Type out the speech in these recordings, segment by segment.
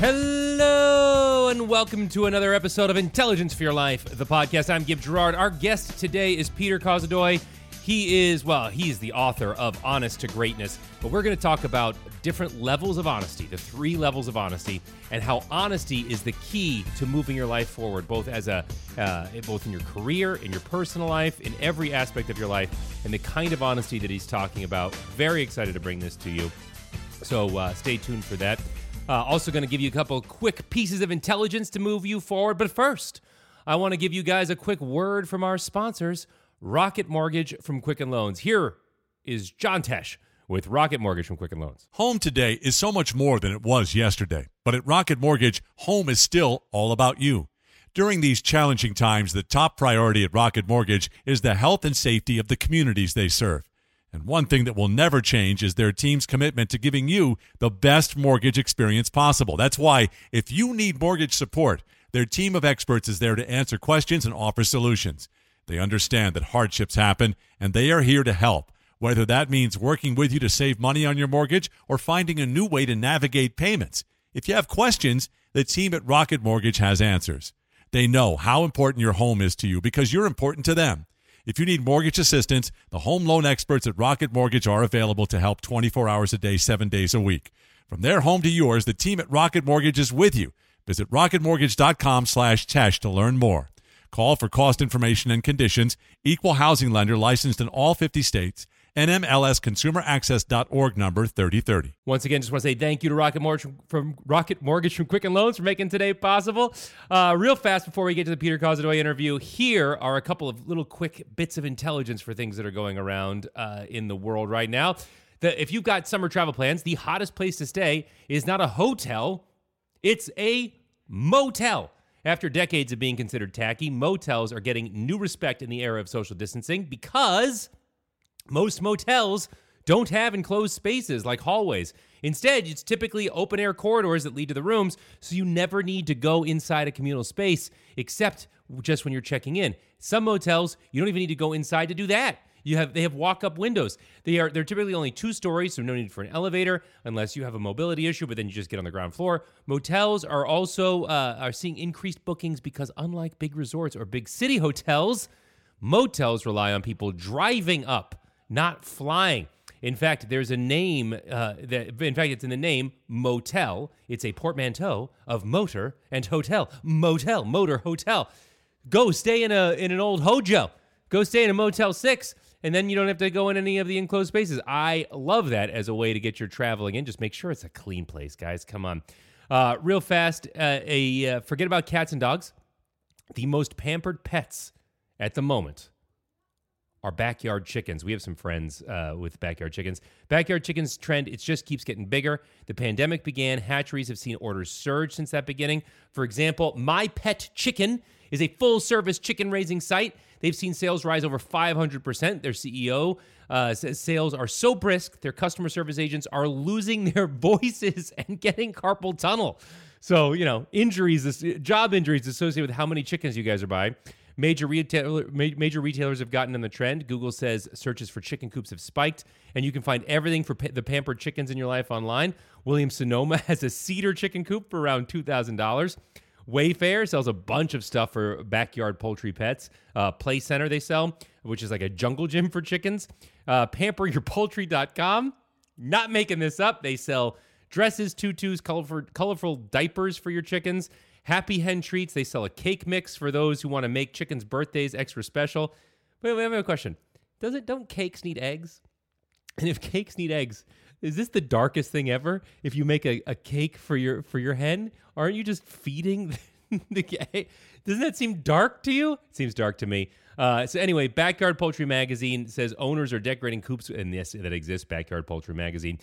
Hello and welcome to another episode of Intelligence for Your Life, the podcast. I'm Gib Gerard. Our guest today is Peter Kozodoy. He is, well, he's the author of Honest to Greatness, but we're going to talk about different levels of honesty, the three levels of honesty, and how honesty is the key to moving your life forward, both as a, uh, both in your career, in your personal life, in every aspect of your life, and the kind of honesty that he's talking about. Very excited to bring this to you. So uh, stay tuned for that. Uh, also, going to give you a couple quick pieces of intelligence to move you forward. But first, I want to give you guys a quick word from our sponsors, Rocket Mortgage from Quicken Loans. Here is John Tesh with Rocket Mortgage from Quicken Loans. Home today is so much more than it was yesterday, but at Rocket Mortgage, home is still all about you. During these challenging times, the top priority at Rocket Mortgage is the health and safety of the communities they serve. And one thing that will never change is their team's commitment to giving you the best mortgage experience possible. That's why, if you need mortgage support, their team of experts is there to answer questions and offer solutions. They understand that hardships happen, and they are here to help, whether that means working with you to save money on your mortgage or finding a new way to navigate payments. If you have questions, the team at Rocket Mortgage has answers. They know how important your home is to you because you're important to them. If you need mortgage assistance, the home loan experts at Rocket Mortgage are available to help 24 hours a day, 7 days a week. From their home to yours, the team at Rocket Mortgage is with you. Visit rocketmortgage.com slash Tesh to learn more. Call for cost information and conditions. Equal housing lender licensed in all 50 states. NMLSconsumeraccess.org number 3030. Once again, just want to say thank you to Rocket Mortgage from, Rocket Mortgage from Quicken Loans for making today possible. Uh, real fast before we get to the Peter Kozodoy interview, here are a couple of little quick bits of intelligence for things that are going around uh, in the world right now. The, if you've got summer travel plans, the hottest place to stay is not a hotel, it's a motel. After decades of being considered tacky, motels are getting new respect in the era of social distancing because most motels don't have enclosed spaces like hallways. Instead, it's typically open air corridors that lead to the rooms, so you never need to go inside a communal space except just when you're checking in. Some motels, you don't even need to go inside to do that. You have they have walk-up windows. They are they're typically only two stories, so no need for an elevator unless you have a mobility issue. But then you just get on the ground floor. Motels are also uh, are seeing increased bookings because unlike big resorts or big city hotels, motels rely on people driving up, not flying. In fact, there's a name uh, that, in fact, it's in the name motel. It's a portmanteau of motor and hotel. Motel, motor, hotel. Go stay in a in an old hojo. Go stay in a Motel Six, and then you don't have to go in any of the enclosed spaces. I love that as a way to get your traveling in. Just make sure it's a clean place, guys. Come on. Uh, real fast, uh, a uh, forget about cats and dogs. The most pampered pets at the moment are backyard chickens. We have some friends uh, with backyard chickens. Backyard chickens trend, it just keeps getting bigger. The pandemic began. Hatcheries have seen orders surge since that beginning. For example, My Pet Chicken is a full service chicken raising site. They've seen sales rise over 500%. Their CEO uh, says sales are so brisk, their customer service agents are losing their voices and getting carpal tunnel. So, you know, injuries, job injuries associated with how many chickens you guys are buying. Major retailer, major retailers have gotten in the trend. Google says searches for chicken coops have spiked, and you can find everything for pa- the pampered chickens in your life online. Williams Sonoma has a cedar chicken coop for around two thousand dollars. Wayfair sells a bunch of stuff for backyard poultry pets. Uh, Play Center they sell, which is like a jungle gym for chickens. Uh, PamperYourPoultry.com, not making this up. They sell dresses, tutus, colorful, colorful diapers for your chickens. Happy Hen Treats, they sell a cake mix for those who want to make chickens' birthdays extra special. Wait, I have a question. Does it don't cakes need eggs? And if cakes need eggs, is this the darkest thing ever? If you make a, a cake for your for your hen, aren't you just feeding the cake? Doesn't that seem dark to you? It seems dark to me. Uh, so anyway, Backyard Poultry Magazine says owners are decorating coops, and yes, that exists. Backyard Poultry Magazine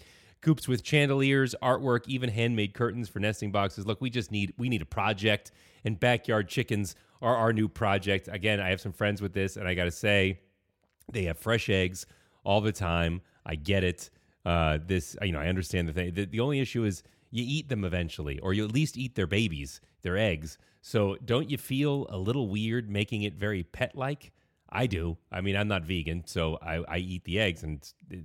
coops with chandeliers, artwork, even handmade curtains for nesting boxes. Look, we just need we need a project, and backyard chickens are our new project. Again, I have some friends with this, and I got to say, they have fresh eggs all the time. I get it. Uh, this, you know, I understand the thing. The, the only issue is you eat them eventually, or you at least eat their babies, their eggs. So don't you feel a little weird making it very pet like? I do. I mean, I'm not vegan, so I, I eat the eggs, and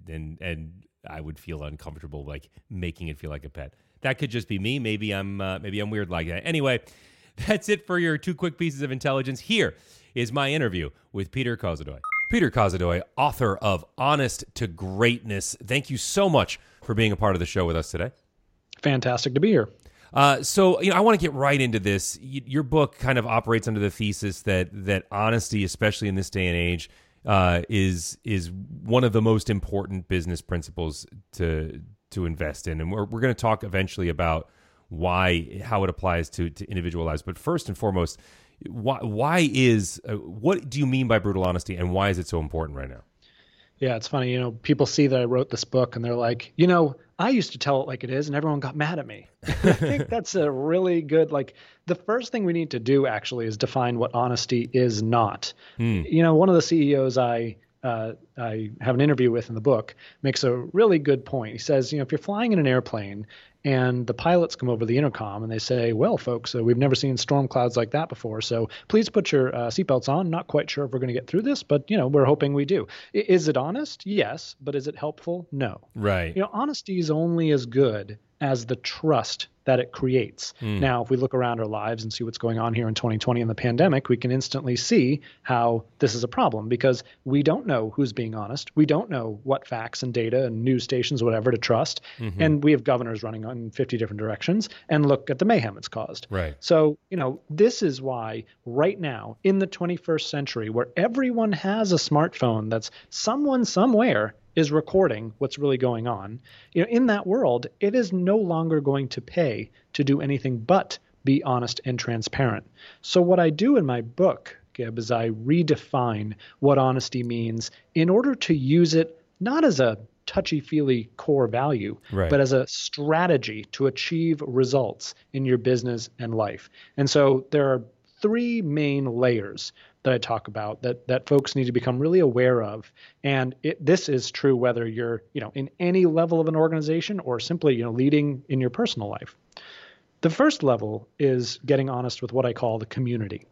and and I would feel uncomfortable like making it feel like a pet. That could just be me. Maybe I'm uh, maybe I'm weird like that. Anyway, that's it for your two quick pieces of intelligence. Here is my interview with Peter Kozodoy. Peter Kozodoy, author of Honest to Greatness. Thank you so much for being a part of the show with us today. Fantastic to be here. Uh, so you know, I want to get right into this. Y- your book kind of operates under the thesis that that honesty, especially in this day and age, uh, is is one of the most important business principles to to invest in, and we're we're going to talk eventually about why how it applies to to individual lives. But first and foremost, why why is uh, what do you mean by brutal honesty, and why is it so important right now? Yeah, it's funny. You know, people see that I wrote this book and they're like, you know, I used to tell it like it is, and everyone got mad at me. I think that's a really good, like, the first thing we need to do actually is define what honesty is not. Hmm. You know, one of the CEOs I uh, I have an interview with in the book makes a really good point. He says, you know, if you're flying in an airplane and the pilots come over the intercom and they say, well, folks, uh, we've never seen storm clouds like that before, so please put your uh, seatbelts on. Not quite sure if we're going to get through this, but you know, we're hoping we do. I- is it honest? Yes, but is it helpful? No. Right. You know, honesty is only as good as the trust that it creates. Hmm. Now, if we look around our lives and see what's going on here in 2020 in the pandemic, we can instantly see how this is a problem because we don't know who's being honest. We don't know what facts and data and news stations, whatever, to trust. Mm-hmm. And we have governors running on 50 different directions. And look at the mayhem it's caused. Right. So, you know, this is why right now in the 21st century, where everyone has a smartphone that's someone somewhere is recording what's really going on, you know, in that world, it is no longer going to pay to do anything but be honest and transparent. So, what I do in my book, Gib, is I redefine what honesty means in order to use it not as a touchy feely core value, Right. but as a strategy to achieve results in your business and life. And so there are three main layers that I talk about that that folks need to become really aware of. And it, this is true whether you're, you know, in any level of an organization or simply, you know, leading in your personal life. The first level is getting honest with what I call the community.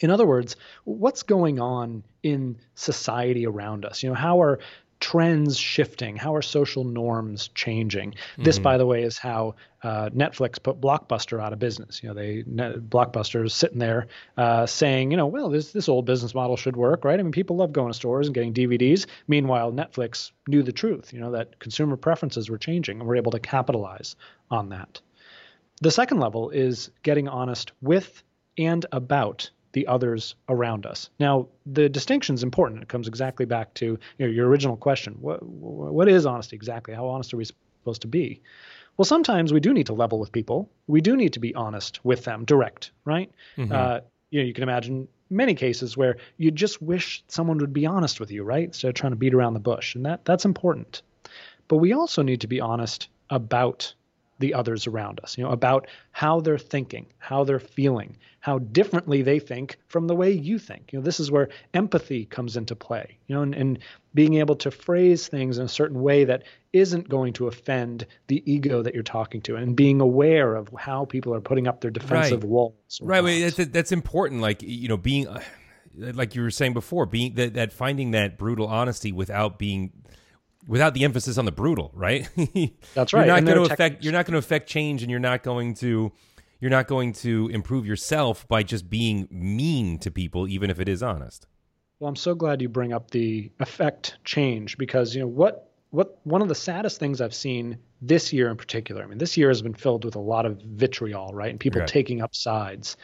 In other words, what's going on in society around us? You know, how are trends shifting? How are social norms changing? This, by the way, is how uh, Netflix put Blockbuster out of business. You know, they net, Blockbuster is sitting there uh, saying, you know, well, this this old business model should work, right? I mean, people love going to stores and getting DVDs. Meanwhile, Netflix knew the truth. You know that consumer preferences were changing, and we're able to capitalize on that. The second level is getting honest with and about the others around us. Now, the distinction is important. It comes exactly back to you know, your original question. What, what is honesty exactly? How honest are we supposed to be? Well, sometimes we do need to level with people. We do need to be honest with them, direct, right? Uh, you know, you can imagine many cases where you just wish someone would be honest with you, right? Instead of trying to beat around the bush, and that that's important. But we also need to be honest about the others around us, you know, about how they're thinking, how they're feeling, how differently they think from the way you think. You know, this is where empathy comes into play, you know, and, and being able to phrase things in a certain way that isn't going to offend the ego that you're talking to and being aware of how people are putting up their defensive Right. walls. Right, wait, that's that's important. Like you know, being like you were saying before, being that, that finding that brutal honesty without being without the emphasis on the brutal. Right. That's You're right, not going to affect. You're not going to affect change, and you're not going to. You're not going to improve yourself by just being mean to people, even if it is honest. Well, I'm so glad you bring up the effect change because you know what what one of the saddest things I've seen this year in particular. I mean, this year has been filled with a lot of vitriol, right? And people Right. taking up sides.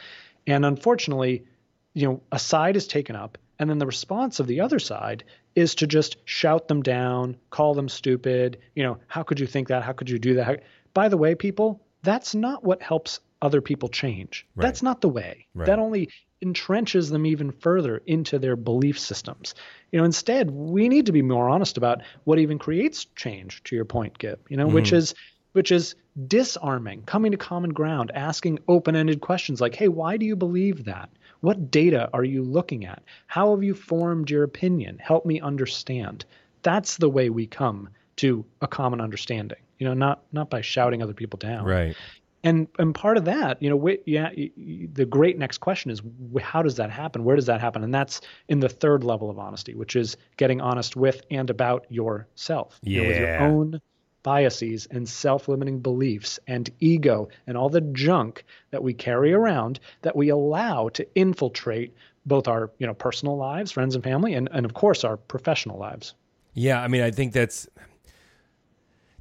And unfortunately, you know, a side is taken up and then the response of the other side is to just shout them down, call them stupid, you know, how could you think that? How could you do that? How- By the way, people, that's not what helps other people change. Right. That's not the way. Right. That only entrenches them even further into their belief systems. You know, instead, we need to be more honest about what even creates change, to your point, Gib, you know, which mm-hmm. is which is disarming, coming to common ground, asking open-ended questions like, hey, why do you believe that? What data are you looking at? How have you formed your opinion? Help me understand. That's the way we come to a common understanding. You know, not not by shouting other people down Right. and and part of that you know we, yeah the great next question is how does that happen where does that happen and that's in the third level of honesty which is getting honest with and about yourself you know, with your Yeah. own biases and self-limiting beliefs and ego and all the junk that we carry around that we allow to infiltrate both our you know personal lives friends and family and, and of course our professional lives yeah i mean i think that's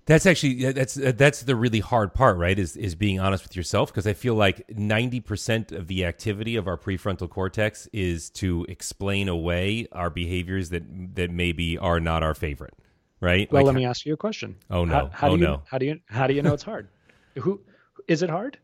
that's actually that's that's the really hard part, right? Is is being honest with yourself because I feel like 90% of the activity of our prefrontal cortex is to explain away our behaviors that that maybe are not our favorite, right? Well, like, let me ask you a question. Oh no. How, how oh do you, no. How do you how do you know it's hard? Who is it hard?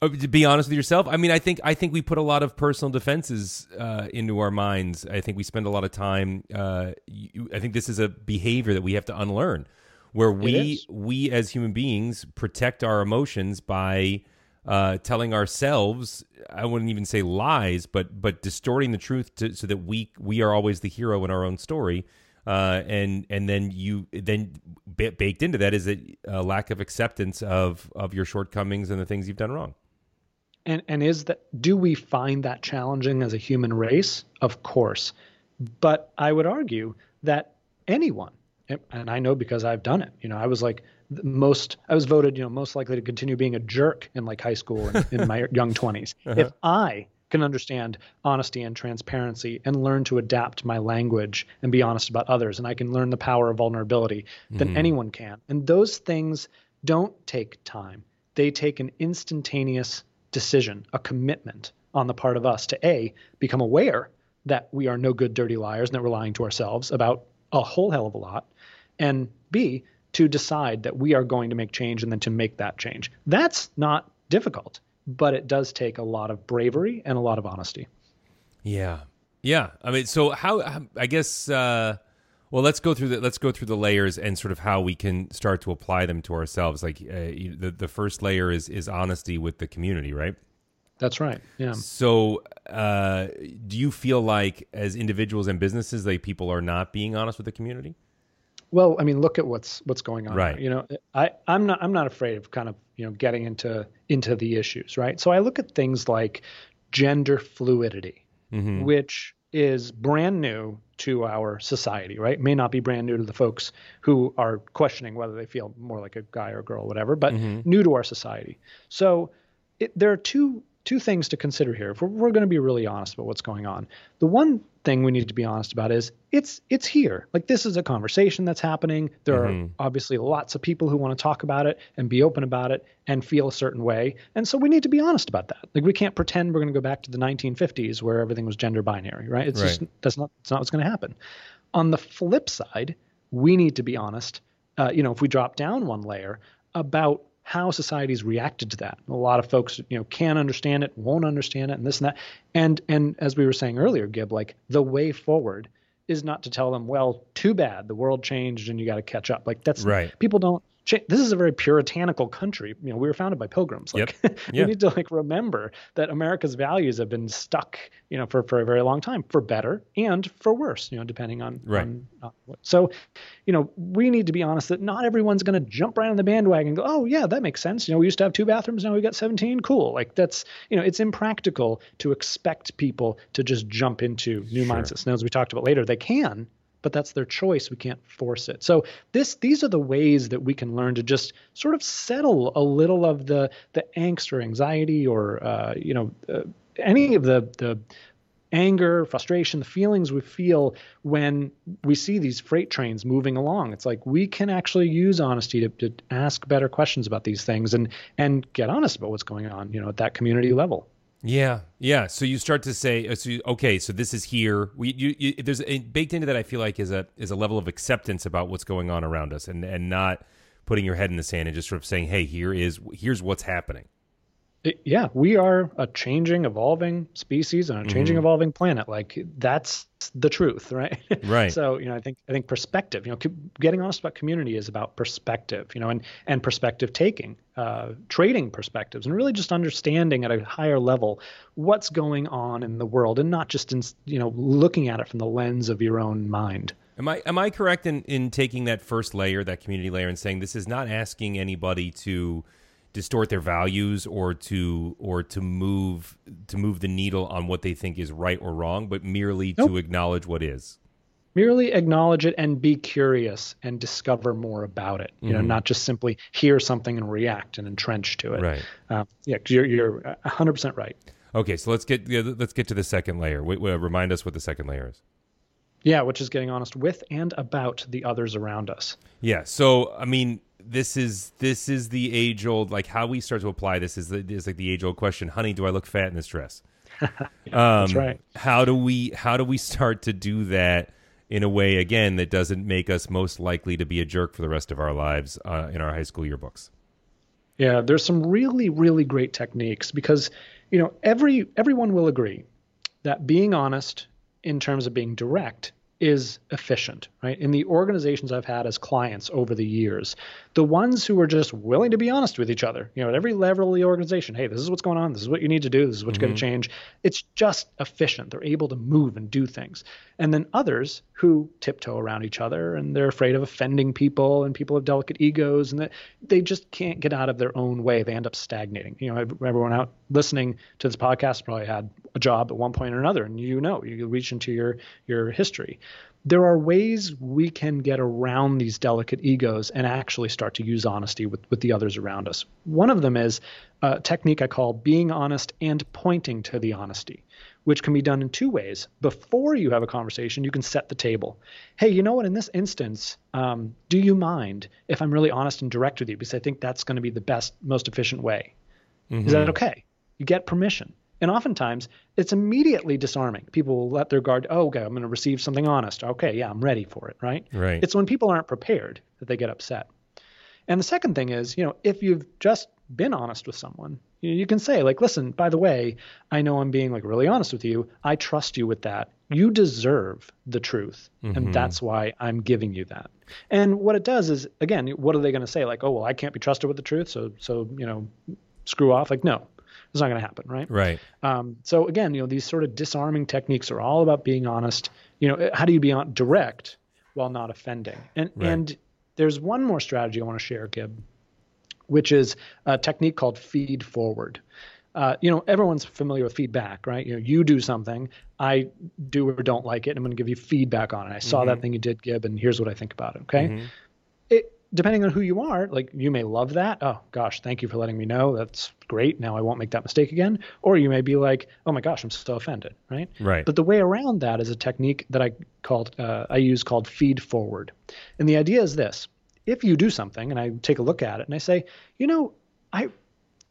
Oh, to be honest with yourself, I mean, I think I think we put a lot of personal defenses uh, into our minds. I think we spend a lot of time. Uh, you, I think this is a behavior that we have to unlearn where we we as human beings protect our emotions by uh, telling ourselves I wouldn't even say lies, but but distorting the truth to, so that we we are always the hero in our own story. Uh, and and then you then b- baked into that is a, a lack of acceptance of of your shortcomings and the things you've done wrong. And and is that do we find that challenging as a human race? Of course, but I would argue that anyone and I know because I've done it. You know, I was like most I was voted, you know, most likely to continue being a jerk in like high school and in my young 20s. Uh-huh. If I can understand honesty and transparency and learn to adapt my language and be honest about others and I can learn the power of vulnerability, than mm-hmm. anyone can. And those things don't take time. They take an instantaneous decision, a commitment on the part of us to A, become aware that we are no good dirty liars and that we're lying to ourselves about a whole hell of a lot and B, to decide that we are going to make change and then to make that change. That's not difficult, but it does take a lot of bravery and a lot of honesty. Yeah. Yeah. I mean, so how, I guess, uh, well, let's go through the let's go through the layers and sort of how we can start to apply them to ourselves. Like uh, the the first layer is is honesty with the community, right? That's right. Yeah. So, uh, do you feel like as individuals and businesses, like people are not being honest with the community? Well, I mean, look at what's what's going on. Right. You know, I I'm not I'm not afraid of kind of you know getting into into the issues. Right. So I look at things like gender fluidity, mm-hmm. which is brand new to our society. Right. May not be brand new to the folks who are questioning whether they feel more like a guy or girl, or whatever, but mm-hmm. new to our society. So it, there are two two things to consider here. If we're, we're going to be really honest about what's going on, the one thing we need to be honest about is it's it's here. Like this is a conversation that's happening. There mm-hmm. are obviously lots of people who want to talk about it and be open about it and feel a certain way. And so we need to be honest about that. Like we can't pretend we're going to go back to the 1950s where everything was gender binary, right? It's right. just that's not it's not what's going to happen. On the flip side, we need to be honest. Uh, you know, if we drop down one layer about how society's reacted to that. A lot of folks, you know, can't understand it, won't understand it, and this and that. And and as we were saying earlier, Gib, like the way forward is not to tell them, well, too bad, the world changed and you got to catch up. Like that's right. People don't this is a very puritanical country. You know, we were founded by pilgrims. Like yep. we need to like remember that America's values have been stuck, you know, for, for a very long time, for better and for worse, you know, depending on, right. on uh, so, you know, we need to be honest that not everyone's going to jump right on the bandwagon and go, oh yeah, that makes sense. You know, we used to have two bathrooms, now we got 17. Cool. Like that's, you know, it's impractical to expect people to just jump into new sure. mindsets. Now, as we talked about later, they can, but that's their choice. We can't force it. So this these are the ways that we can learn to just sort of settle a little of the the angst or anxiety or uh, you know uh, any of the the anger, frustration, the feelings we feel when we see these freight trains moving along. It's like we can actually use honesty to, to ask better questions about these things and and get honest about what's going on, you know, at that community level. Yeah, yeah. So you start to say, uh, so okay, so this is here. We, you, you, there's a, baked into that. I feel like is a is a level of acceptance about what's going on around us, and and not putting your head in the sand and just sort of saying, hey, here is here's what's happening. It, yeah, we are a changing, evolving species on a changing, mm-hmm. evolving planet. Like that's the truth, right? Right. so you know, I think I think perspective. You know, getting honest about community is about perspective. You know, and and perspective taking, uh, trading perspectives, and really just understanding at a higher level what's going on in the world, and not just in you know looking at it from the lens of your own mind. Am I am I correct in in taking that first layer, that community layer, and saying this is not asking anybody to distort their values or to or to move to move the needle on what they think is right or wrong, but merely nope. to acknowledge what is. merely acknowledge it and be curious and discover more about it. You know, not just simply hear something and react and entrench to it. Right. Uh, yeah, you're you're 100% right. Okay, so let's get yeah, let's get to the second layer. Wait, wait, remind us what the second layer is. Yeah, which is getting honest with and about the others around us. Yeah. So I mean, this is this is the age old like how we start to apply this is the, is like the age old question. Honey, do I look fat in this dress? um, That's right. How do we how do we start to do that in a way again that doesn't make us most likely to be a jerk for the rest of our lives uh, in our high school yearbooks? Yeah, there's some really, really great techniques because, you know, every everyone will agree that being honest in terms of being direct is efficient, right? In the organizations I've had as clients over the years, the ones who are just willing to be honest with each other, you know, at every level of the organization, hey, this is what's going on, this is what you need to do, this is what's going to mm-hmm. change. It's just efficient. They're able to move and do things. And then others who tiptoe around each other and they're afraid of offending people and people have delicate egos and that they just can't get out of their own way. They end up stagnating. You know, everyone out listening to this podcast probably had a job at one point or another, and you know, you reach into your your history. There are ways we can get around these delicate egos and actually start to use honesty with, with the others around us. One of them is a technique I call being honest and pointing to the honesty which can be done in two ways. Before you have a conversation, you can set the table. Hey, you know what? In this instance, um, do you mind if I'm really honest and direct with you? Because I think that's going to be the best, most efficient way. Is that okay? You get permission. And oftentimes, it's immediately disarming. People will let their guard, oh, okay, I'm going to receive something honest. Okay, yeah, I'm ready for it, right? Right. It's when people aren't prepared that they get upset. And the second thing is, you know, if you've just been honest with someone, you, you can say, like, listen, by the way, I know I'm being like really honest with you. I trust you with that. You deserve the truth. And mm-hmm. that's why I'm giving you that. And what it does is, again, what are they going to say? Like, oh, well, I can't be trusted with the truth. So, so, you know, screw off. Like, no, it's not going to happen. Right. Right. Um, so again, you know, these sort of disarming techniques are all about being honest. You know, how do you be on, direct while not offending? And Right. and there's one more strategy I want to share, Gib, which is a technique called feed forward. Uh, you know, everyone's familiar with feedback, right? You know, you do something, I do or don't like it, and I'm going to give you feedback on it. I saw that thing you did, Gib, and here's what I think about it. Okay. It, depending on who you are, like you may love that. Oh gosh, thank you for letting me know. That's great. Now I won't make that mistake again. Or you may be like, oh my gosh, I'm so offended, right? Right. But the way around that is a technique that I called uh, I use called feed forward. And the idea is this: if you do something and I take a look at it and I say, you know, I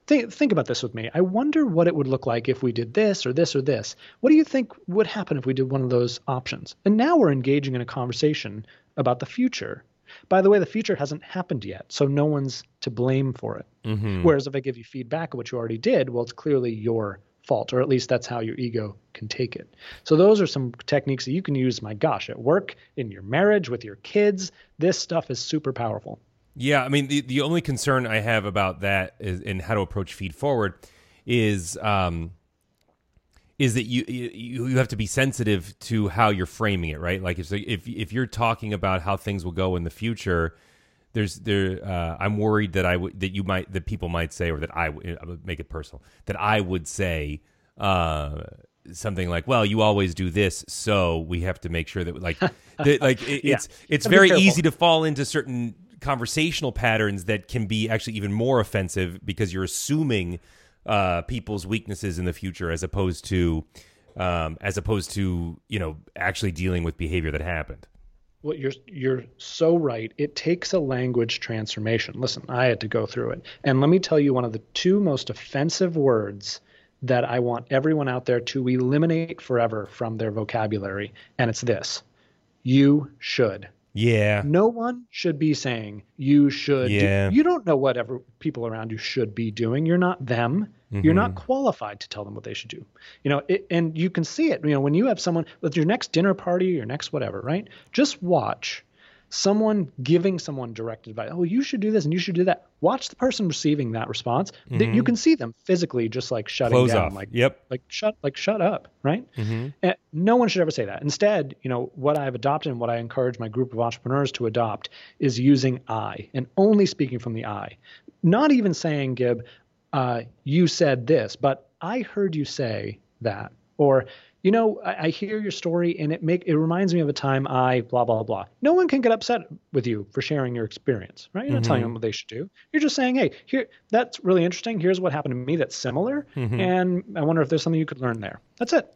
think think about this with me. I wonder what it would look like if we did this or this or this. What do you think would happen if we did one of those options? And now we're engaging in a conversation about the future. By the way, the future hasn't happened yet, so no one's to blame for it. Whereas if I give you feedback of what you already did, well, it's clearly your fault, or at least that's how your ego can take it. So those are some techniques that you can use, my gosh, at work, in your marriage, with your kids. This stuff is super powerful. Yeah, I mean the the only concern I have about that is in how to approach feed forward is um is that you you you have to be sensitive to how you're framing it, right? Like if if if you're talking about how things will go in the future, there's there uh, I'm worried that I would that you might that people might say or that I would make it personal that I would say uh something like well you always do this so we have to make sure that like that, like it, Yeah. it's it's Gotta very easy to fall into certain conversational patterns that can be actually even more offensive because you're assuming uh, people's weaknesses in the future as opposed to um, as opposed to you know actually dealing with behavior that happened. Well, you're you're so right. It takes a language transformation. Listen, I had to go through it, and let me tell you one of the two most offensive words that I want everyone out there to eliminate forever from their vocabulary, and it's this: you should. Yeah, No one should be saying you should. do-" Yeah. You don't know whatever people around you should be doing. You're not them. You're not mm-hmm. qualified to tell them what they should do. You know, it, and you can see it. You know, when you have someone with your next dinner party, your next whatever, right? Just watch someone giving someone direct advice. Oh, you should do this and you should do that. Watch the person receiving that response. That you can see them physically just like shutting Close down, off. like Yep. like shut like shut up right and no one should ever say that instead you know what i've adopted and what i encourage my group of entrepreneurs to adopt is using i and only speaking from the i not even saying gib uh, you said this but i heard you say that or you know, I, I, hear your story and it make it reminds me of a time I blah blah blah. No one can get upset with you for sharing your experience, right? You're not mm-hmm. telling them what they should do. You're just saying, hey, here that's really interesting. Here's what happened to me that's similar, mm-hmm. and I wonder if there's something you could learn there. That's it.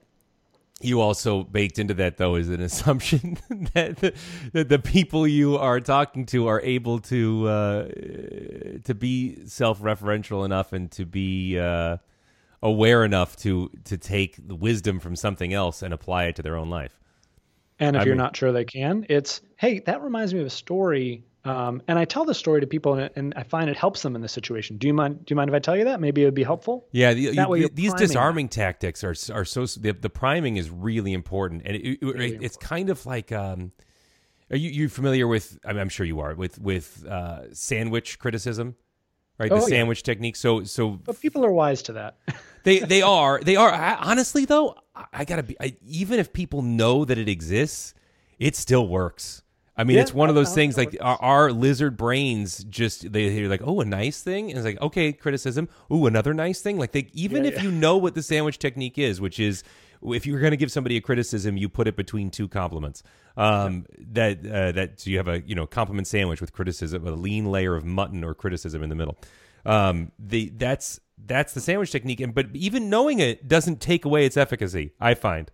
You also baked into that though is an assumption that the, that the people you are talking to are able to uh, to be self-referential enough and to be uh, aware enough to to take the wisdom from something else and apply it to their own life. And if I you're mean, not sure they can, it's hey, that reminds me of a story. Um, and I tell the story to people, and, and, I find it helps them in this situation. Do you mind? Do you mind if I tell you that? Maybe it would be helpful. Yeah, the, you, these disarming tactics are are so the, the, priming is really important, and it, it, really it's important. kind of like. Um, are you you familiar with? I mean, I'm sure you are with with uh, sandwich criticism, right? Oh, the sandwich yeah. technique. So so, but people are wise to that. they they are they are I, honestly though I, I gotta be I, even if people know that it exists, it still works. I mean, yeah, it's one of oh, those things like our, our, lizard brains just they hear like, oh, a nice thing, and it's like, okay, criticism. Ooh, another nice thing. Like they even yeah, if you know what the sandwich technique is, which is if you're going to give somebody a criticism, you put it between two compliments. Um, that uh, that so you have a you know compliment sandwich with criticism, a lean layer of mutton or criticism in the middle. Um, the that's that's the sandwich technique. And but even knowing it doesn't take away its efficacy. I find.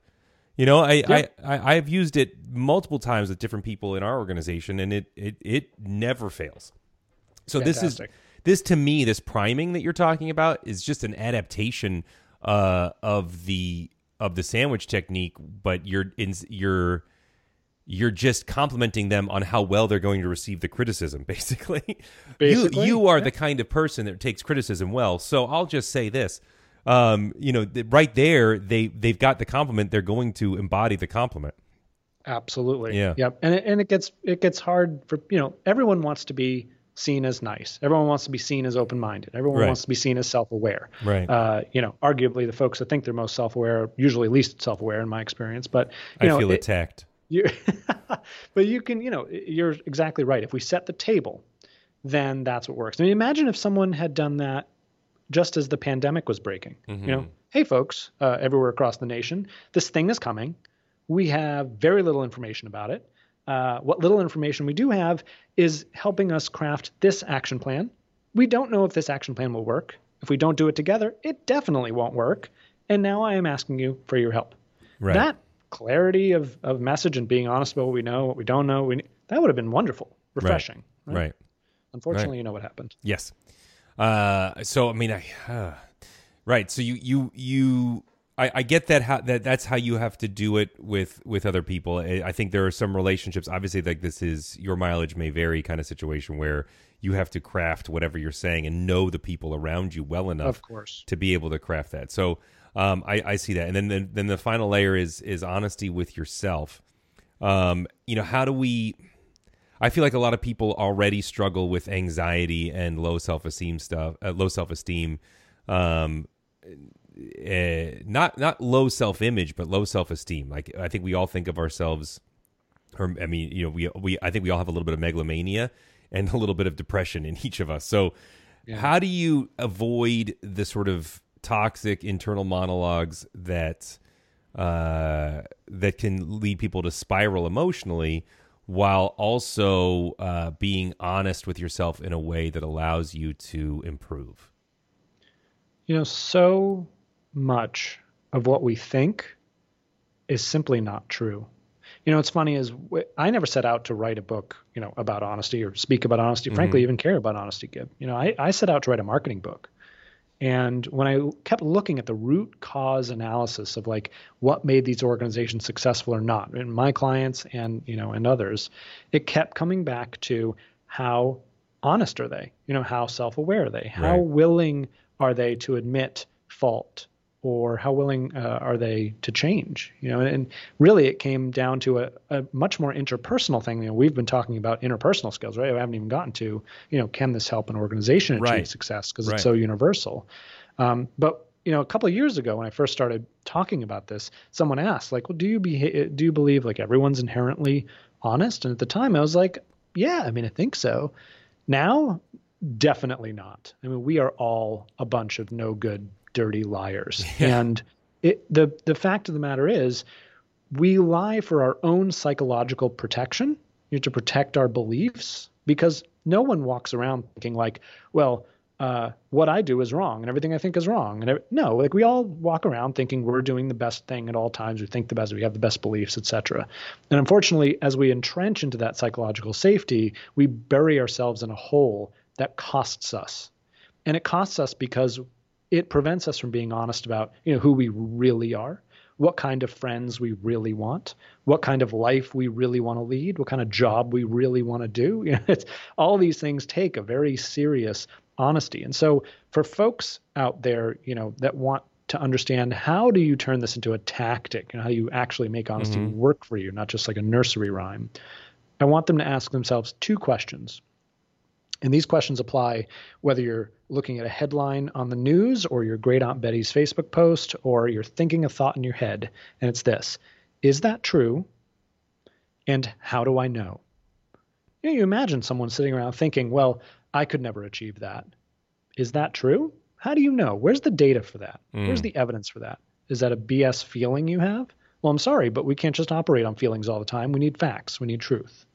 You know, I, I, I have used it multiple times with different people in our organization, and it it it never fails. So Fantastic. this is this to me, this priming that you're talking about is just an adaptation uh, of the of the sandwich technique, but you're in you're you're just complimenting them on how well they're going to receive the criticism basically, basically you you are yeah. the kind of person that takes criticism well. So i'll just say this um, you know right there they they've got the compliment. They're going to embody the compliment. Absolutely. Yeah. Yep. And it, and it gets it gets hard for you know everyone wants to be seen as nice everyone wants to be seen as open-minded everyone right. wants to be seen as self-aware right uh, you know arguably the folks that think they're most self-aware are usually least self-aware in my experience but you I know, feel it, attacked you, but you can, you know, you're exactly right. If we set the table, then that's what works. I mean, imagine if someone had done that just as the pandemic was breaking. Mm-hmm. You know, mm-hmm. hey, folks, uh, everywhere across the nation, this thing is coming. We have very little information about it. Uh, what little information we do have is helping us craft this action plan. We don't know if this action plan will work. If we don't do it together, it definitely won't work. And now I am asking you for your help. Right. That clarity of, of message and being honest about what we know, what we don't know, we, that would have been wonderful, refreshing. Right. right. Unfortunately, right. you know what happened. Yes. Uh, so I mean, I, uh, right. So you you you. I, I get that how that that's how you have to do it with with other people. I, I think there are some relationships. Obviously, like this is your mileage may vary kind of situation where you have to craft whatever you're saying and know the people around you well enough, of course, to be able to craft that. So um, I, I see that, and then the, then the final layer is is honesty with yourself. Um, you know, how do we? I feel like a lot of people already struggle with anxiety and low self esteem stuff, uh, low self esteem. Um, uh, not not low self image, but low self esteem. Like I think we all think of ourselves, or I mean, you know, we we I think we all have a little bit of megalomania and a little bit of depression in each of us. So, yeah. how do you avoid the sort of toxic internal monologues that uh, that can lead people to spiral emotionally while also uh, being honest with yourself in a way that allows you to improve. You know, so much of what we think is simply not true. You know, what's funny is I never set out to write a book, you know, about honesty or speak about honesty. Frankly, mm-hmm. even care about honesty. Gib. You know, I, I set out to write a marketing book. And when I kept looking at the root cause analysis of like what made these organizations successful or not, in my clients and you know and others, it kept coming back to how honest are they? You know, how self-aware are they? How right. willing are they to admit fault or how willing uh, are they to change? You know and, and, really it came down to a, a much more interpersonal thing. You know we've been talking about interpersonal skills right? I haven't even gotten to you know can this help an organization achieve right. success? Because right. it's so universal. Um, but you know a couple of years ago when i first started talking about this someone asked like well do you be do you believe like everyone's inherently honest? And at the time i was like yeah i mean i think so. Now definitely not. I mean we are all a bunch of no good dirty liars. Yeah. And it, the the fact of the matter is, we lie for our own psychological protection. You know, to protect our beliefs because no one walks around thinking like, well, uh, what I do is wrong and everything I think is wrong. And no, like we all walk around thinking we're doing the best thing at all times. We think the best, we have the best beliefs, etc. And unfortunately, as we entrench into that psychological safety, we bury ourselves in a hole that costs us. And it costs us because it prevents us from being honest about you know who we really are what kind of friends we really want what kind of life we really want to lead what kind of job we really want to do. You know, it's, all these things take a very serious honesty. And so for folks out there you know that want to understand how do you turn this into a tactic and how do you actually make honesty mm-hmm. work for you not just like a nursery rhyme? I want them to ask themselves two questions and these questions apply whether you're looking at a headline on the news or your great Aunt Betty's Facebook post or you're thinking a thought in your head. And it's this Is that true? And how do I know? You, know, you imagine someone sitting around thinking, well, I could never achieve that. Is that true? How do you know? Where's the data for that? Mm. Where's the evidence for that? Is that a BS feeling you have? Well, I'm sorry, but we can't just operate on feelings all the time. We need facts, we need truth.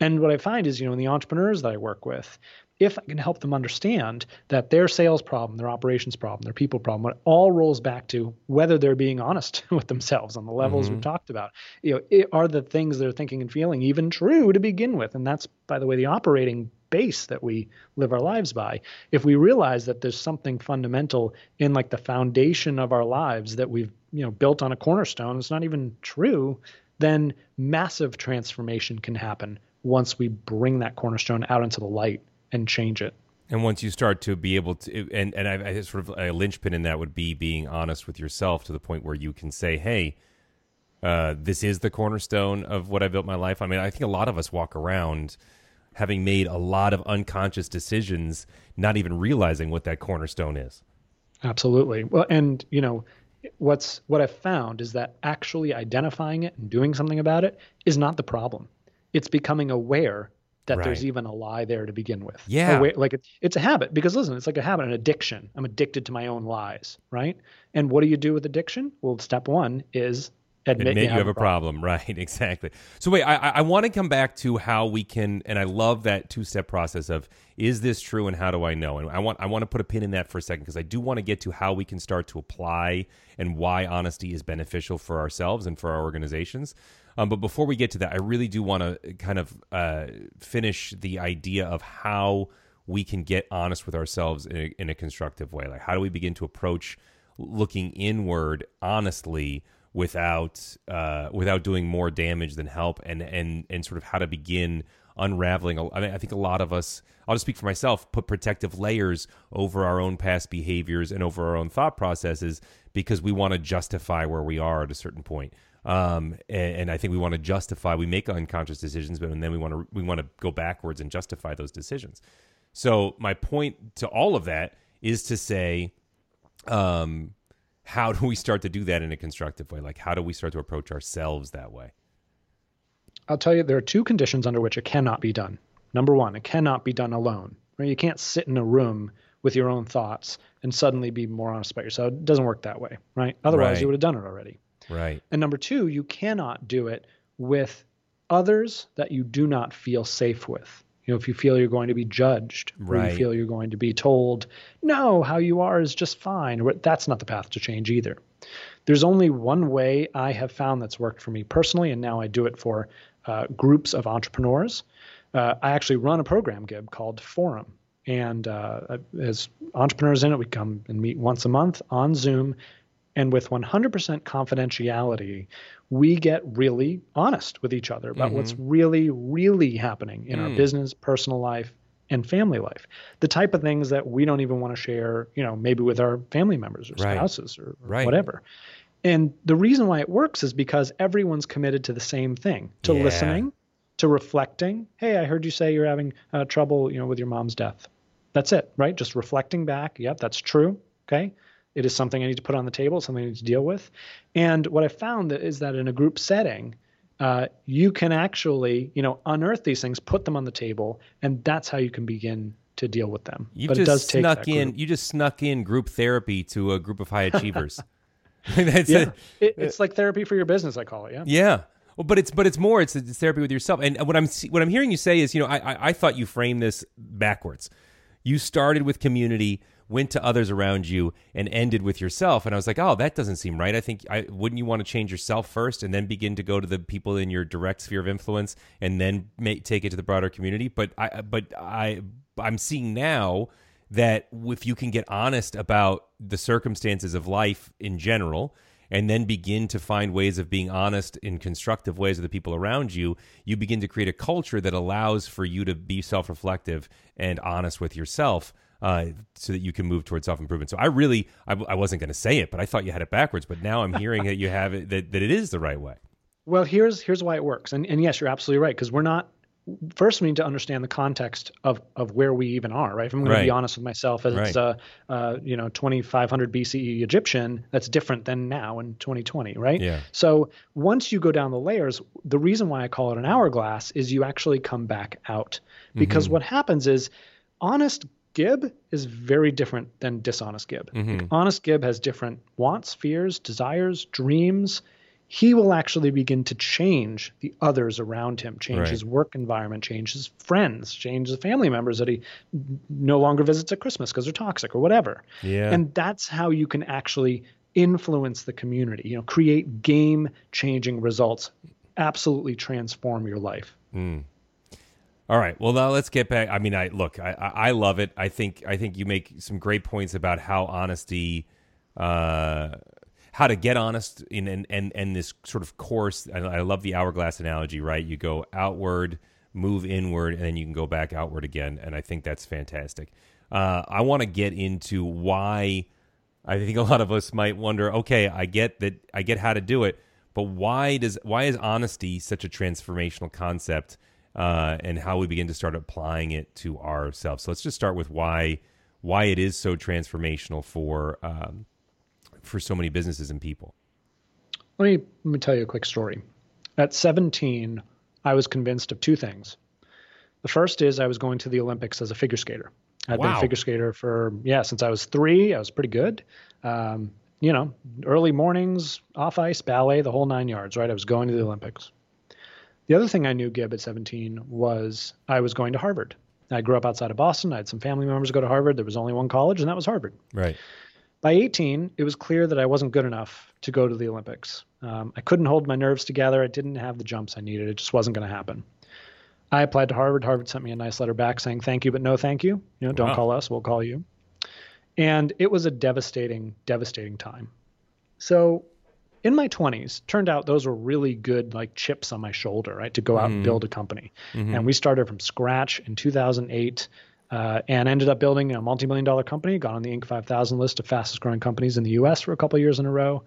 And what I find is, you know, in the entrepreneurs that I work with, if I can help them understand that their sales problem, their operations problem, their people problem, it all rolls back to whether they're being honest with themselves on the levels mm-hmm. we've talked about. You know, it, are the things they're thinking and feeling even true to begin with? And that's, by the way, the operating base that we live our lives by. If we realize that there's something fundamental in like the foundation of our lives that we've you know built on a cornerstone, it's not even true, then massive transformation can happen once we bring that cornerstone out into the light and change it. And once you start to be able to, and and I, I sort of a linchpin in that would be being honest with yourself to the point where you can say, "Hey, uh, this is the cornerstone of what I built my life." I mean, I think a lot of us walk around having made a lot of unconscious decisions, not even realizing what that cornerstone is. Absolutely. Well, and you know, what's what I've found is that actually identifying it and doing something about it is not the problem it's becoming aware that right. there's even a lie there to begin with. Yeah. Aware, like it, it's a habit because listen, it's like a habit, an addiction. I'm addicted to my own lies, right? And what do you do with addiction? Well, step one is admit, admit you, have, have a problem. problem. Right, exactly. So wait, I, I want to come back to how we can, and I love that two step process of is this true and how do I know? And I want I want to put a pin in that for a second because I do want to get to how we can start to apply and why honesty is beneficial for ourselves and for our organizations. Um, but before we get to that, I really do want to kind of uh, finish the idea of how we can get honest with ourselves in a, in a constructive way. Like, how do we begin to approach looking inward honestly? without uh, without doing more damage than help, and and and sort of how to begin unraveling. I mean, I think a lot of us, I'll just speak for myself, put protective layers over our own past behaviors and over our own thought processes because we want to justify where we are at a certain point. Um, and, and, I think we want to justify. We make unconscious decisions, but and then we want to we want to go backwards and justify those decisions. So my point to all of that is to say, um, how do we start to do that in a constructive way? Like, how do we start to approach ourselves that way? I'll tell you, there are two conditions under which it cannot be done. Number one, it cannot be done alone. Right? You can't sit in a room with your own thoughts and suddenly be more honest about yourself. It doesn't work that way, right? Otherwise, right. you would have done it already. Right. And number two, you cannot do it with others that you do not feel safe with. You know, if you feel you're going to be judged, right. or you feel you're going to be told, no, how you are is just fine, that's not the path to change either. There's only one way I have found that's worked for me personally, and now I do it for uh, groups of entrepreneurs. Uh, I actually run a program Gib called Forum. And uh, as entrepreneurs in it, we come and meet once a month on Zoom and with 100% confidentiality, we get really honest with each other about mm-hmm. what's really, really happening in mm. our business, personal life, and family life. The type of things that we don't even want to share, you know, maybe with our family members or right. spouses or, or right. whatever. And the reason why it works is because everyone's committed to the same thing to yeah. listening, to reflecting. Hey, I heard you say you're having uh, trouble, you know, with your mom's death. That's it, right? Just reflecting back. Yep, that's true. Okay. It is something I need to put on the table, something I need to deal with. And what I found is that in a group setting, uh, you can actually, you know, unearth these things, put them on the table, and that's how you can begin to deal with them. You just snuck in. You just snuck in group therapy to a group of high achievers. That's Yeah. it. It, it's like therapy for your business, I call it. Yeah. Yeah. Well, but it's but it's more. It's, it's therapy with yourself. And what I'm what I'm hearing you say is, you know, I, I I thought you framed this backwards. You started with community, went to others around you, and ended with yourself. And I was like, oh, that doesn't seem right. I think I wouldn't you want to change yourself first, and then begin to go to the people in your direct sphere of influence, and then take it to the broader community. But I but I I'm seeing now that if you can get honest about the circumstances of life in general and then begin to find ways of being honest in constructive ways with the people around you, you begin to create a culture that allows for you to be self reflective and honest with yourself. Uh, so that you can move towards self improvement. So I really, I, I wasn't going to say it, but I thought you had it backwards. But now I'm hearing that you have it, that, that it is the right way. Well, here's here's why it works. And and yes, you're absolutely right because we're not. First, we need to understand the context of, of where we even are, right? If I'm going Right. to be honest with myself, as Right. uh, uh, you know, 2500 BCE Egyptian, that's different than now in 2020, right? Yeah. So once you go down the layers, the reason why I call it an hourglass is you actually come back out because what happens is honest Gib is very different than dishonest Gib. Mm-hmm. Honest Gib has different wants, fears, desires, dreams. He will actually begin to change the others around him, change Right. his work environment, change his friends, change the family members that he no longer visits at Christmas because they're toxic or whatever. Yeah. And that's how you can actually influence the community, you know, create game changing results, absolutely transform your life. Mm. All right. Well, now let's get back. I mean, I look. I, I love it. I think I think you make some great points about how honesty, uh, how to get honest in and and and this sort of course. I, I love the hourglass analogy. Right. You go outward, move inward, and then you can go back outward again. And I think that's fantastic. Uh, I want to get into why. I think a lot of us might wonder. Okay, I get that. I get how to do it, but why does why is honesty such a transformational concept? Uh, and how we begin to start applying it to ourselves. So let's just start with why why it is so transformational for um, for so many businesses and people. Let me let me tell you a quick story. At 17, I was convinced of two things. The first is I was going to the Olympics as a figure skater. I'd been a figure skater for yeah since I was three. I was pretty good. Um, you know, early mornings, off ice, ballet, the whole nine yards. Right, I was going to the Olympics. The other thing I knew, Gib, at 17 was I was going to Harvard. I grew up outside of Boston. I had some family members go to Harvard. There was only one college, and that was Harvard. Right. By 18, it was clear that I wasn't good enough to go to the Olympics. Um, I couldn't hold my nerves together. I didn't have the jumps I needed. It just wasn't going to happen. I applied to Harvard. Harvard sent me a nice letter back saying thank you, but no thank you. You know, don't Wow. call us, we'll call you. And it was a devastating, devastating time. So in my 20s, turned out those were really good like chips on my shoulder, right, to go out and build a company. And we started from scratch in 2008 uh, and ended up building a multi-million dollar company, got on the Inc. 5000 list of fastest growing companies in the U.S. for a couple of years in a row.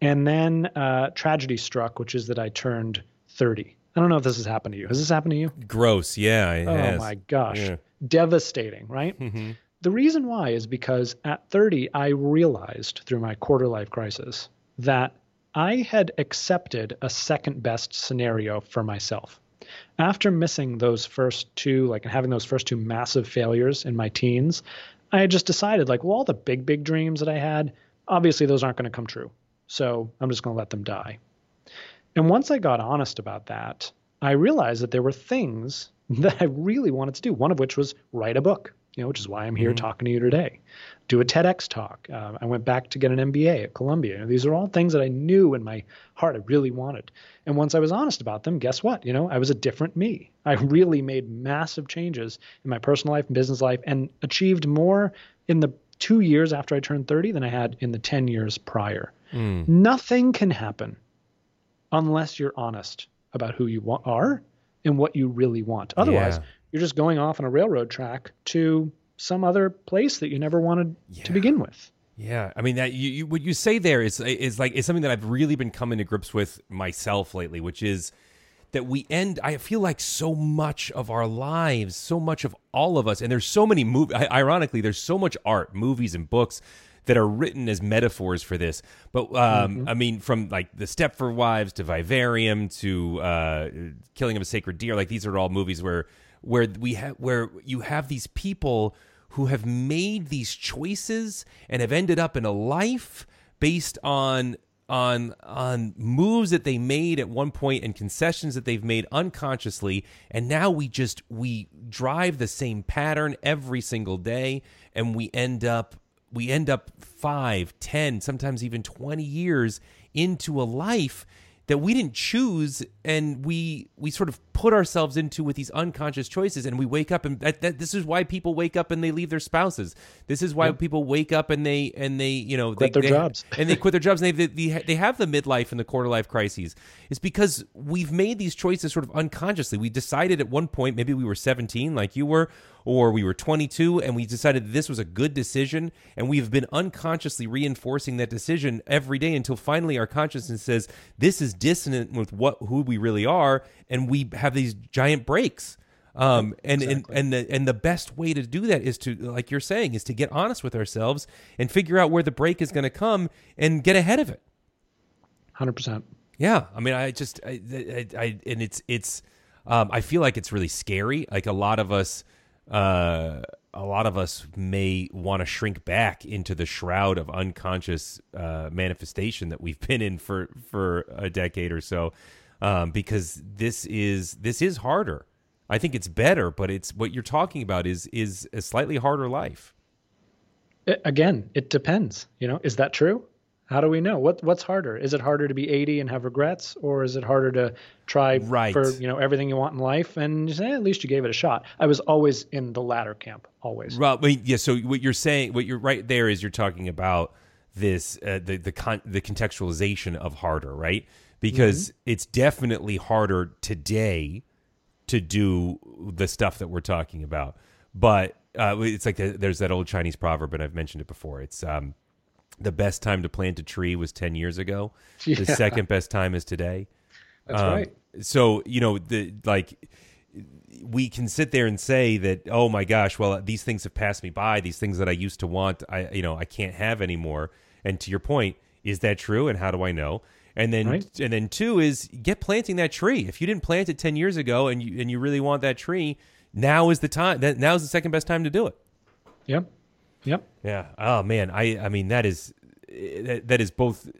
And then uh, tragedy struck, which is that I turned 30. I don't know if this has happened to you. Has this happened to you? Gross. Yeah. Oh has. my gosh. Yeah. Devastating, right? The reason why is because at 30, I realized through my quarter life crisis that I had accepted a second best scenario for myself. After missing those first two, like having those first two massive failures in my teens, I had just decided, like, well, all the big, big dreams that I had, obviously those aren't going to come true. So I'm just going to let them die. And once I got honest about that, I realized that there were things that I really wanted to do. One of which was write a book, you know, which is why I'm here talking to you today. Do a TEDx talk. Uh, I went back to get an MBA at Columbia. You know, these are all things that I knew in my heart I really wanted. And once I was honest about them, guess what? You know, I was a different me. I really made massive changes in my personal life and business life and achieved more in the two years after I turned 30 than I had in the 10 years prior. Nothing can happen unless you're honest about who you are and what you really want. Otherwise, Yeah. You're just going off on a railroad track to some other place that you never wanted to begin with. Yeah, I mean that you, you what you say there is is like is something that I've really been coming to grips with myself lately, which is that we end. I feel like so much of our lives, so much of all of us, and there's so many movies. Ironically, there's so much art, movies, and books that are written as metaphors for this. But um, I mean, from like the Stepford Wives to Vivarium to uh, Killing of a Sacred Deer, like these are all movies where where we have where you have these people who have made these choices and have ended up in a life based on on on moves that they made at one point and concessions that they've made unconsciously. And now we just we drive the same pattern every single day and we end up we end up five, ten, sometimes even 20 years into a life that we didn't choose. And we we sort of put ourselves into with these unconscious choices and we wake up and that, that, this is why people wake up and they leave their spouses. This is why people wake up and they and they you know quit they, their they, jobs. and they quit their jobs and they, they they have the midlife and the quarter life crises. It's because we've made these choices sort of unconsciously. We decided at one point maybe we were 17 like you were or we were 22 and we decided this was a good decision and we've been unconsciously reinforcing that decision every day until finally our consciousness says this is dissonant with what who we really are and we have these giant breaks. Um, and, exactly. and and the and the best way to do that is to like you're saying is to get honest with ourselves and figure out where the break is going to come and get ahead of it. 100% yeah. I mean i just I, I, I and it's it's um, i feel like it's really scary. Like a lot of us uh, a lot of us may want to shrink back into the shroud of unconscious uh, manifestation that we've been in for for a decade or so, um, because this is this is harder. I think it's better, but it's what you're talking about is is a slightly harder life. Again, it depends. You know, is that true? How do we know? What what's harder? Is it harder to be 80 and have regrets, or is it harder to try right. for you know everything you want in life and you say eh, at least you gave it a shot? I was always in the latter camp, always. Well, yeah. So what you're saying, what you're right there is you're talking about this uh, the the con- the contextualization of harder, right? Because mm-hmm. it's definitely harder today to do the stuff that we're talking about, but uh, it's like the, there's that old Chinese proverb, and I've mentioned it before. It's um, the best time to plant a tree was 10 years ago. Yeah. The second best time is today. That's um, right. So, you know, the like we can sit there and say that, oh my gosh, well, these things have passed me by. These things that I used to want, I you know, I can't have anymore. And to your point, is that true? And how do I know? And then right. and then two is get planting that tree. If you didn't plant it ten years ago and you and you really want that tree, now is the time. That now is the second best time to do it. Yep. Yep. Yeah. Oh man. I I mean that is that, that is both.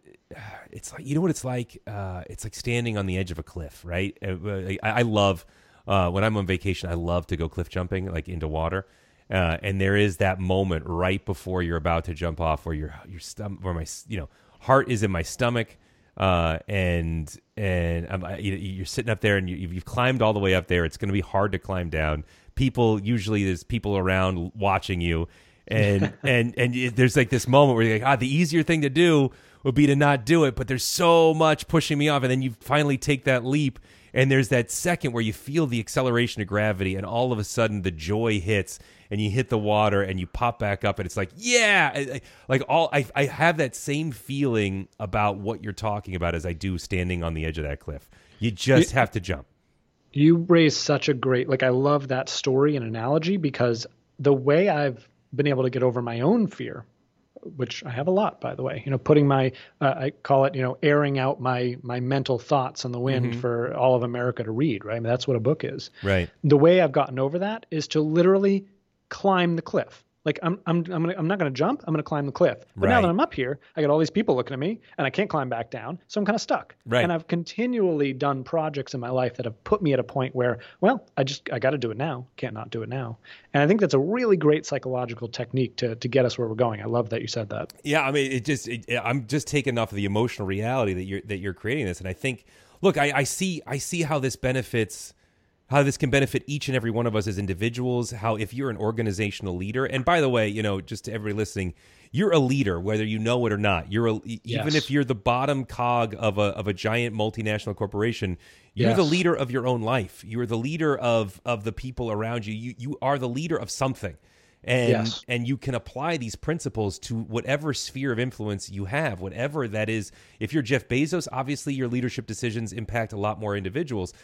It's like you know what it's like. Uh, it's like standing on the edge of a cliff, right? Uh, I, I love uh, when I'm on vacation. I love to go cliff jumping, like into water. Uh, and there is that moment right before you're about to jump off, where your your stomach, where my you know heart is in my stomach, uh, and and I'm, you're sitting up there and you, you've climbed all the way up there. It's going to be hard to climb down. People usually there's people around watching you, and and and there's like this moment where you're like, ah, the easier thing to do would be to not do it, but there's so much pushing me off, and then you finally take that leap, and there's that second where you feel the acceleration of gravity, and all of a sudden the joy hits, and you hit the water, and you pop back up, and it's like, yeah, like all I I have that same feeling about what you're talking about as I do standing on the edge of that cliff. You just have to jump. You raise such a great like I love that story and analogy because the way I've been able to get over my own fear which I have a lot, by the way. You know, putting my, uh, I call it, you know, airing out my my mental thoughts on the wind mm-hmm. for all of America to read. Right, I mean, that's what a book is. Right. The way I've gotten over that is to literally climb the cliff. Like I'm I'm I'm gonna I'm not gonna jump. I'm gonna climb the cliff. But right. now that I'm up here, I got all these people looking at me, and I can't climb back down, so I'm kind of stuck. Right. And I've continually done projects in my life that have put me at a point where, well, I just I got to do it now. Can't not do it now. And I think that's a really great psychological technique to to get us where we're going. I love that you said that. Yeah, I mean, it just it, I'm just taking off of the emotional reality that you're that you're creating this, and I think, look, I, I see I see how this benefits how this can benefit each and every one of us as individuals, how if you're an organizational leader, and by the way, you know, just to everybody listening, you're a leader whether you know it or not. You're a, yes. even if you're the bottom cog of a of a giant multinational corporation, you're yes. the leader of your own life. You're the leader of of the people around you. You you are the leader of something and yes. and you can apply these principles to whatever sphere of influence you have whatever that is if you're jeff bezos obviously your leadership decisions impact a lot more individuals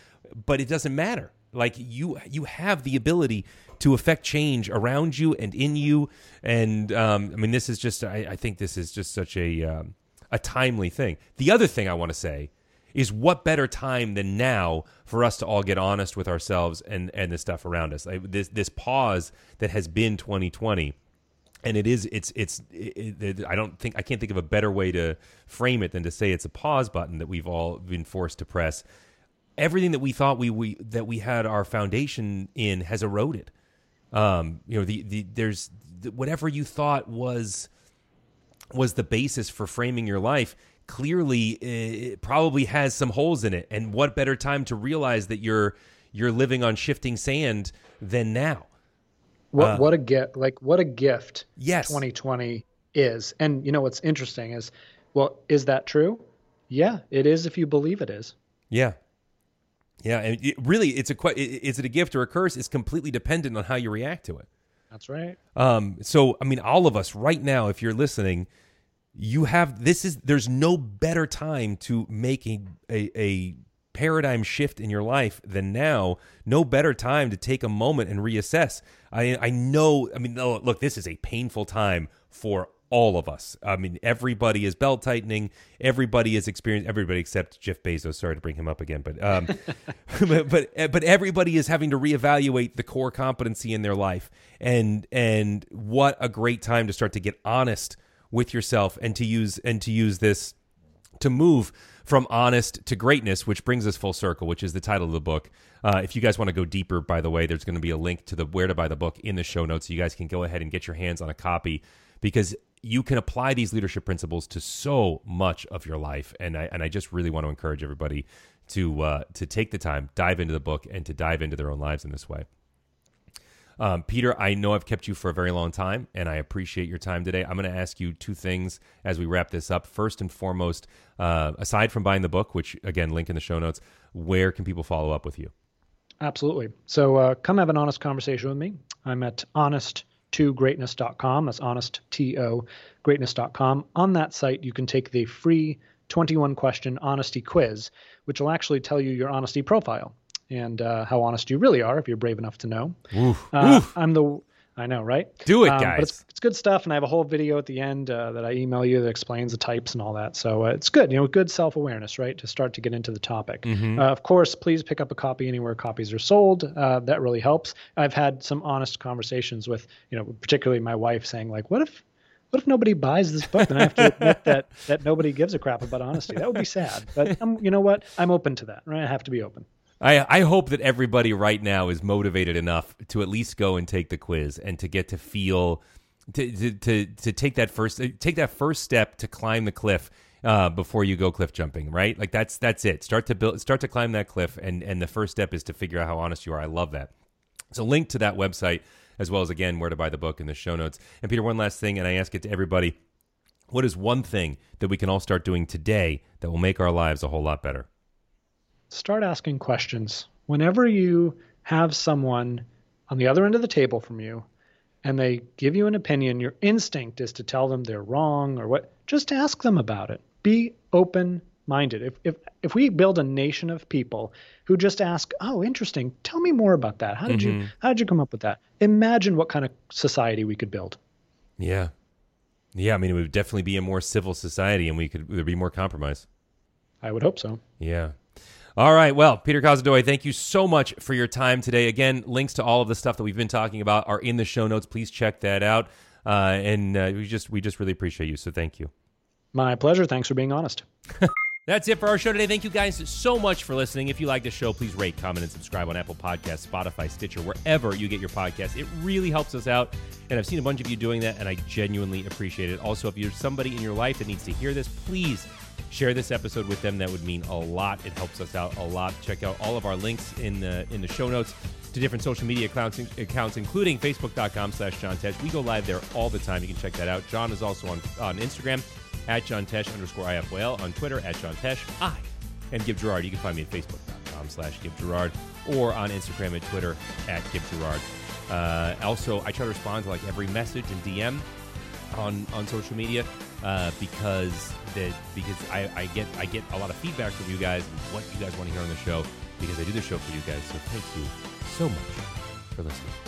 but it doesn't matter like you you have the ability to affect change around you and in you and um, i mean this is just I, I, think this is just such a um, a timely thing the other thing i want to say is what better time than now for us to all get honest with ourselves and and the stuff around us. This this pause that has been 2020 and it is it's it's it, it, I don't think I can't think of a better way to frame it than to say it's a pause button that we've all been forced to press. Everything that we thought we, we that we had our foundation in has eroded. Um, you know, the the there's whatever you thought was was the basis for framing your life clearly it probably has some holes in it. And what better time to realize that you're you're living on shifting sand than now? What uh, what a gift like what a gift yes. 2020 is. And you know what's interesting is well is that true? Yeah it is if you believe it is. Yeah yeah and it, really it's a is it a gift or a curse it's completely dependent on how you react to it that's right. Um, so I mean, all of us right now, if you're listening, you have this is there's no better time to make a, a, a paradigm shift in your life than now. No better time to take a moment and reassess. I I know. I mean, look, this is a painful time for all of us. I mean, everybody is belt tightening. Everybody is experiencing. Everybody except Jeff Bezos. Sorry to bring him up again, but um, but, but but everybody is having to reevaluate the core competency in their life. And and what a great time to start to get honest with yourself and to use and to use this to move from honest to greatness, which brings us full circle, which is the title of the book. Uh, if you guys want to go deeper, by the way, there's going to be a link to the where to buy the book in the show notes. So you guys can go ahead and get your hands on a copy because you can apply these leadership principles to so much of your life. And I and I just really want to encourage everybody to uh, to take the time, dive into the book, and to dive into their own lives in this way. Um, Peter, I know I've kept you for a very long time, and I appreciate your time today. I'm going to ask you two things as we wrap this up. First and foremost, uh, aside from buying the book, which again, link in the show notes, where can people follow up with you? Absolutely. So uh, come have an honest conversation with me. I'm at honest to greatness.com. That's honest, T-O, greatness.com. On that site, you can take the free 21 question honesty quiz, which will actually tell you your honesty profile and uh, how honest you really are if you're brave enough to know. Oof, uh, oof. I'm the I know, right? Do it, um, guys. But it's, it's good stuff, and I have a whole video at the end uh, that I email you that explains the types and all that. So uh, it's good, you know, good self awareness, right, to start to get into the topic. Mm-hmm. Uh, of course, please pick up a copy anywhere copies are sold. Uh, that really helps. I've had some honest conversations with, you know, particularly my wife saying like, what if what if nobody buys this book? Then I have to admit that that nobody gives a crap about honesty. That would be sad. But I'm, you know what? I'm open to that. Right? I have to be open. I, I hope that everybody right now is motivated enough to at least go and take the quiz and to get to feel to to to, to take that first take that first step to climb the cliff uh, before you go cliff jumping, right? Like that's that's it. Start to build, start to climb that cliff, and and the first step is to figure out how honest you are. I love that. So link to that website as well as again where to buy the book in the show notes. And Peter, one last thing, and I ask it to everybody: What is one thing that we can all start doing today that will make our lives a whole lot better? Start asking questions. Whenever you have someone on the other end of the table from you and they give you an opinion, your instinct is to tell them they're wrong or what. Just ask them about it. Be open minded. If, if, if we build a nation of people who just ask, oh, interesting, tell me more about that. How did mm-hmm. you how did you come up with that? Imagine what kind of society we could build. Yeah. Yeah, I mean, it would definitely be a more civil society and we could there'd be more compromise. I would hope so. Yeah. All right. Well, Peter Cozzadoi, thank you so much for your time today. Again, links to all of the stuff that we've been talking about are in the show notes. Please check that out. Uh, and uh, we just we just really appreciate you. So thank you. My pleasure. Thanks for being honest. That's it for our show today. Thank you guys so much for listening. If you like the show, please rate, comment, and subscribe on Apple Podcasts, Spotify, Stitcher, wherever you get your podcasts. It really helps us out. And I've seen a bunch of you doing that, and I genuinely appreciate it. Also, if you're somebody in your life that needs to hear this, please share this episode with them. That would mean a lot. It helps us out a lot. Check out all of our links in the in the show notes to different social media accounts, accounts including facebook.com slash John Tesh. We go live there all the time. You can check that out. John is also on, on Instagram at John Tesh underscore IFYL, on Twitter at John Tesh. I and Gib Gerard. You can find me at facebook.com slash Gib Gerard or on Instagram and Twitter at Gib Gerard. Uh, also, I try to respond to like every message and DM on on social media uh, because that because I, I get I get a lot of feedback from you guys what you guys want to hear on the show because I do the show for you guys. So thank you so much for listening.